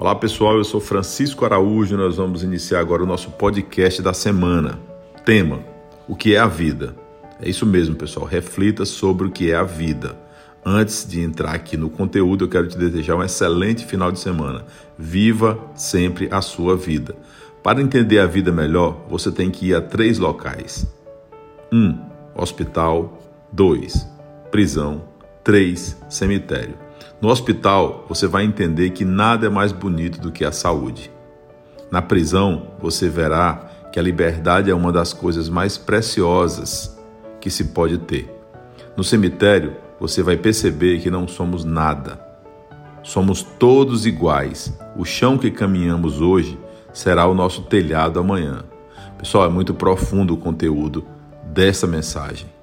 Olá pessoal, eu sou Francisco Araújo e nós vamos iniciar agora o nosso podcast da semana. Tema: O que é a vida? É isso mesmo, pessoal. Reflita sobre o que é a vida. Antes de entrar aqui no conteúdo, eu quero te desejar um excelente final de semana. Viva sempre a sua vida. Para entender a vida melhor, você tem que ir a três locais: 1. Um, hospital. 2. Prisão. 3. Cemitério. No hospital, você vai entender que nada é mais bonito do que a saúde. Na prisão, você verá que a liberdade é uma das coisas mais preciosas que se pode ter. No cemitério, você vai perceber que não somos nada. Somos todos iguais. O chão que caminhamos hoje será o nosso telhado amanhã. Pessoal, é muito profundo o conteúdo dessa mensagem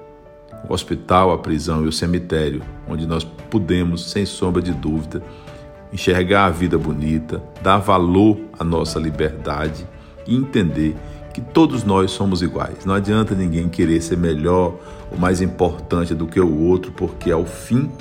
o hospital, a prisão e o cemitério, onde nós podemos, sem sombra de dúvida, enxergar a vida bonita, dar valor à nossa liberdade e entender que todos nós somos iguais. Não adianta ninguém querer ser melhor ou mais importante do que o outro, porque ao fim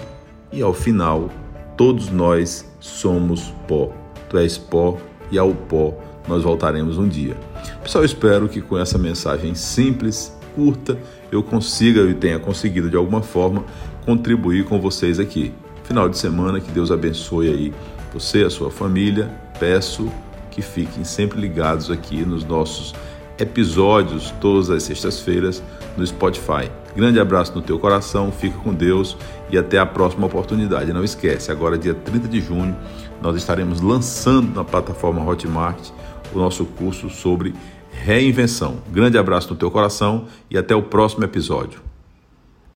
e ao final, todos nós somos pó. Tu és pó e ao pó nós voltaremos um dia. Pessoal, espero que com essa mensagem simples curta eu consiga e tenha conseguido de alguma forma contribuir com vocês aqui. Final de semana, que Deus abençoe aí você a sua família. Peço que fiquem sempre ligados aqui nos nossos episódios todas as sextas-feiras no Spotify. Grande abraço no teu coração, fica com Deus e até a próxima oportunidade. Não esquece, agora dia 30 de junho nós estaremos lançando na plataforma Hotmart o nosso curso sobre reinvenção. Grande abraço no teu coração e até o próximo episódio.